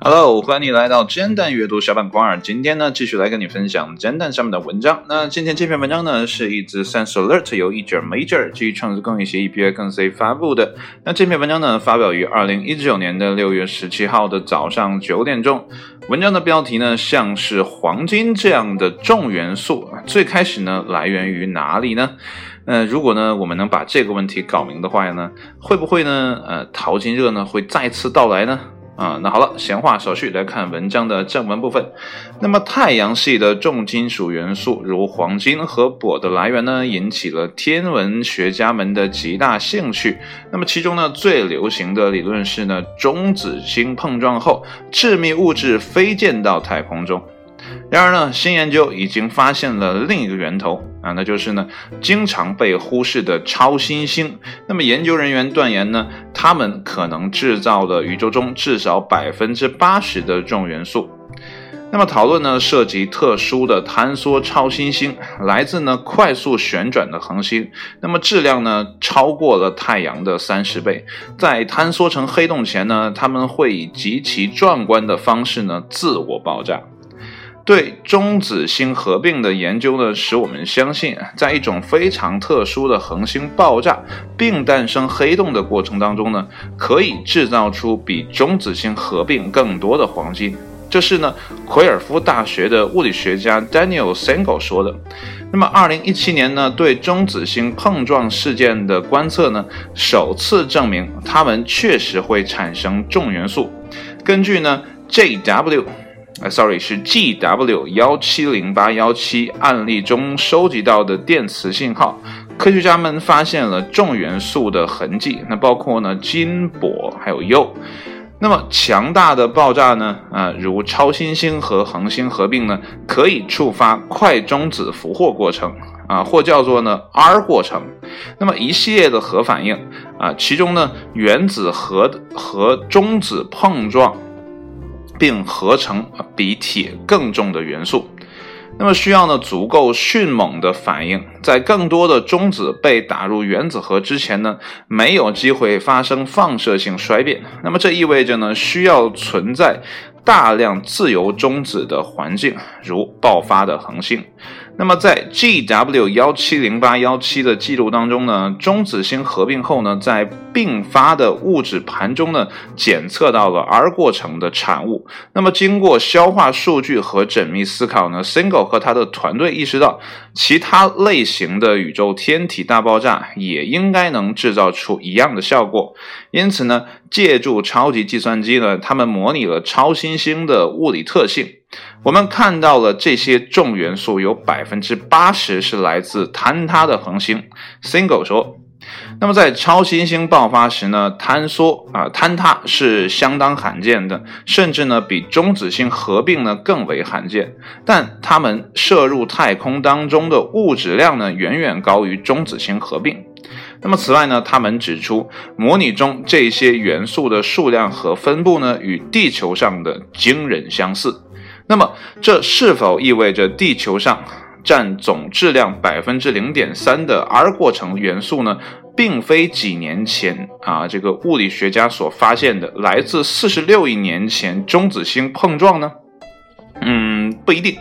Hello，欢迎你来到煎蛋阅读小板块。今天呢，继续来跟你分享煎蛋上面的文章。那今天这篇文章呢，是一支 Sense Alert 由一者 Major 基于创智公益协议 p i 跟 C 发布的。那这篇文章呢，发表于二零一九年的六月十七号的早上九点钟。文章的标题呢，像是黄金这样的重元素，最开始呢，来源于哪里呢？呃，如果呢，我们能把这个问题搞明的话呢，会不会呢，呃，淘金热呢，会再次到来呢？啊，那好了，闲话少叙，来看文章的正文部分。那么，太阳系的重金属元素，如黄金和铂的来源呢，引起了天文学家们的极大兴趣。那么，其中呢，最流行的理论是呢，中子星碰撞后，致密物质飞溅到太空中。然而呢，新研究已经发现了另一个源头啊，那就是呢，经常被忽视的超新星。那么研究人员断言呢，它们可能制造了宇宙中至少百分之八十的重元素。那么讨论呢，涉及特殊的坍缩超新星，来自呢快速旋转的恒星。那么质量呢，超过了太阳的三十倍。在坍缩成黑洞前呢，它们会以极其壮观的方式呢，自我爆炸。对中子星合并的研究呢，使我们相信，在一种非常特殊的恒星爆炸并诞生黑洞的过程当中呢，可以制造出比中子星合并更多的黄金。这是呢，奎尔夫大学的物理学家 Daniel Sengel 说的。那么，二零一七年呢，对中子星碰撞事件的观测呢，首次证明它们确实会产生重元素。根据呢，JW。啊，sorry，是 GW 幺七零八幺七案例中收集到的电磁信号，科学家们发现了重元素的痕迹，那包括呢金、铂还有铀。那么强大的爆炸呢，啊，如超新星和恒星合并呢，可以触发快中子俘获过程，啊，或叫做呢 R 过程。那么一系列的核反应，啊，其中呢原子核和中子碰撞。并合成比铁更重的元素，那么需要呢足够迅猛的反应，在更多的中子被打入原子核之前呢，没有机会发生放射性衰变。那么这意味着呢，需要存在大量自由中子的环境，如爆发的恒星。那么在 GW 幺七零八幺七的记录当中呢，中子星合并后呢，在并发的物质盘中呢，检测到了 R 过程的产物。那么经过消化数据和缜密思考呢，Single 和他的团队意识到，其他类型的宇宙天体大爆炸也应该能制造出一样的效果。因此呢，借助超级计算机呢，他们模拟了超新星的物理特性。我们看到了这些重元素有百分之八十是来自坍塌的恒星，Single 说。那么在超新星爆发时呢，坍缩啊坍塌是相当罕见的，甚至呢比中子星合并呢更为罕见。但它们射入太空当中的物质量呢远远高于中子星合并。那么此外呢，他们指出模拟中这些元素的数量和分布呢与地球上的惊人相似。那么，这是否意味着地球上占总质量百分之零点三的 R 过程元素呢，并非几年前啊这个物理学家所发现的来自四十六亿年前中子星碰撞呢？嗯，不一定。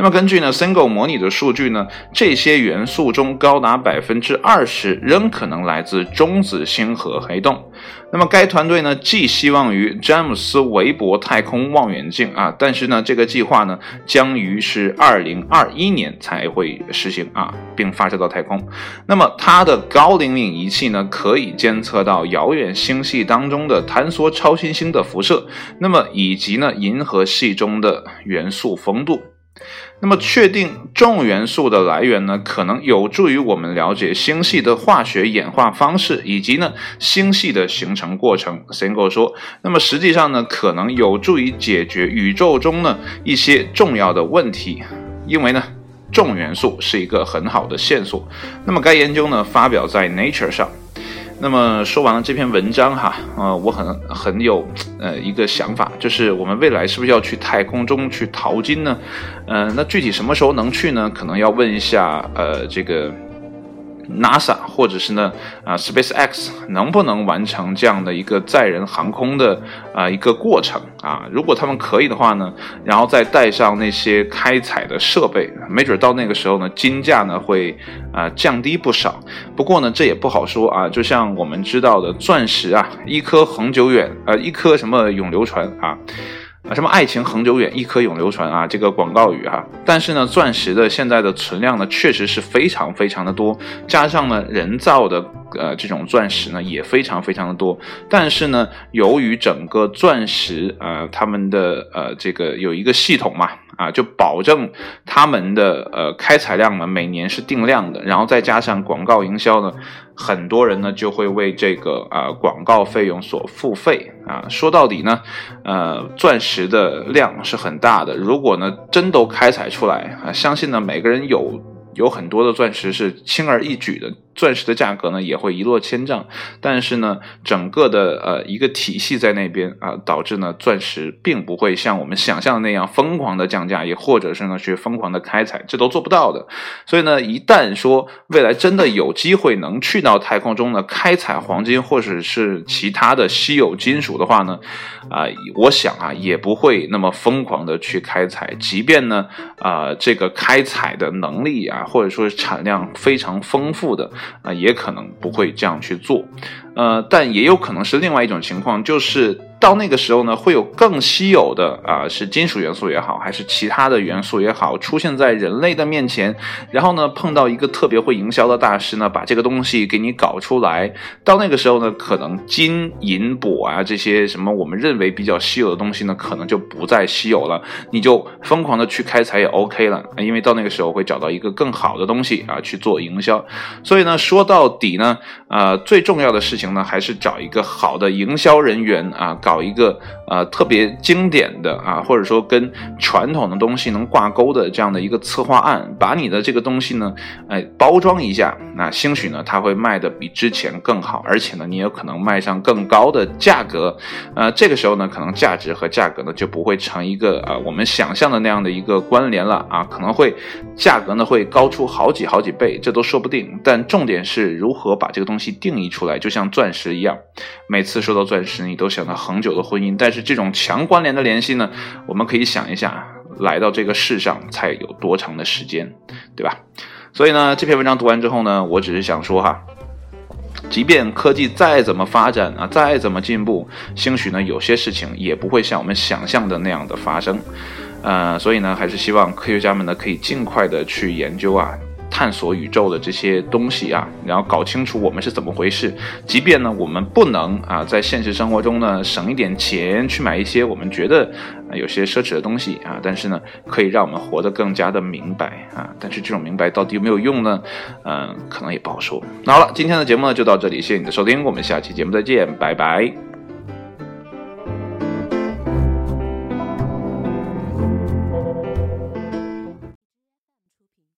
那么根据呢，Single 模拟的数据呢，这些元素中高达百分之二十仍可能来自中子星和黑洞。那么该团队呢，寄希望于詹姆斯韦伯太空望远镜啊，但是呢，这个计划呢，将于是二零二一年才会实行啊，并发射到太空。那么它的高灵敏仪器呢，可以监测到遥远星系当中的坍缩超新星的辐射，那么以及呢，银河系中的元素丰度。那么，确定重元素的来源呢，可能有助于我们了解星系的化学演化方式，以及呢星系的形成过程。Single 说，那么实际上呢，可能有助于解决宇宙中呢一些重要的问题，因为呢重元素是一个很好的线索。那么该研究呢发表在 Nature 上。那么说完了这篇文章哈，呃，我很很有呃一个想法，就是我们未来是不是要去太空中去淘金呢？呃，那具体什么时候能去呢？可能要问一下呃这个 NASA 或者是呢啊 SpaceX 能不能完成这样的一个载人航空的啊一个过程啊？如果他们可以的话呢，然后再带上那些开采的设备，没准到那个时候呢，金价呢会啊降低不少。不过呢，这也不好说啊。就像我们知道的，钻石啊，一颗恒久远，呃，一颗什么永流传啊。啊，什么爱情恒久远，一颗永流传啊，这个广告语哈。但是呢，钻石的现在的存量呢，确实是非常非常的多，加上呢，人造的呃这种钻石呢，也非常非常的多。但是呢，由于整个钻石呃他们的呃这个有一个系统嘛。啊，就保证他们的呃开采量呢，每年是定量的，然后再加上广告营销呢，很多人呢就会为这个啊广告费用所付费啊。说到底呢，呃，钻石的量是很大的，如果呢真都开采出来啊，相信呢每个人有有很多的钻石是轻而易举的。钻石的价格呢也会一落千丈，但是呢，整个的呃一个体系在那边啊，导致呢钻石并不会像我们想象的那样疯狂的降价，也或者是呢去疯狂的开采，这都做不到的。所以呢，一旦说未来真的有机会能去到太空中呢开采黄金或者是其他的稀有金属的话呢，啊，我想啊也不会那么疯狂的去开采，即便呢啊这个开采的能力啊或者说是产量非常丰富的。啊，也可能不会这样去做，呃，但也有可能是另外一种情况，就是。到那个时候呢，会有更稀有的啊，是金属元素也好，还是其他的元素也好，出现在人类的面前。然后呢，碰到一个特别会营销的大师呢，把这个东西给你搞出来。到那个时候呢，可能金银铂啊这些什么我们认为比较稀有的东西呢，可能就不再稀有了。你就疯狂的去开采也 OK 了，因为到那个时候会找到一个更好的东西啊去做营销。所以呢，说到底呢，呃，最重要的事情呢，还是找一个好的营销人员啊。找一个呃特别经典的啊，或者说跟传统的东西能挂钩的这样的一个策划案，把你的这个东西呢，哎包装一下，那兴许呢它会卖的比之前更好，而且呢你有可能卖上更高的价格，呃这个时候呢可能价值和价格呢就不会成一个啊我们想象的那样的一个关联了啊，可能会价格呢会高出好几好几倍，这都说不定。但重点是如何把这个东西定义出来，就像钻石一样，每次说到钻石，你都想到恒。久的婚姻，但是这种强关联的联系呢，我们可以想一下，来到这个世上才有多长的时间，对吧？所以呢，这篇文章读完之后呢，我只是想说哈，即便科技再怎么发展啊，再怎么进步，兴许呢，有些事情也不会像我们想象的那样的发生，呃，所以呢，还是希望科学家们呢，可以尽快的去研究啊。探索宇宙的这些东西啊，然后搞清楚我们是怎么回事。即便呢，我们不能啊，在现实生活中呢，省一点钱去买一些我们觉得有些奢侈的东西啊，但是呢，可以让我们活得更加的明白啊。但是这种明白到底有没有用呢？嗯，可能也不好说。那好了，今天的节目呢就到这里，谢谢你的收听，我们下期节目再见，拜拜。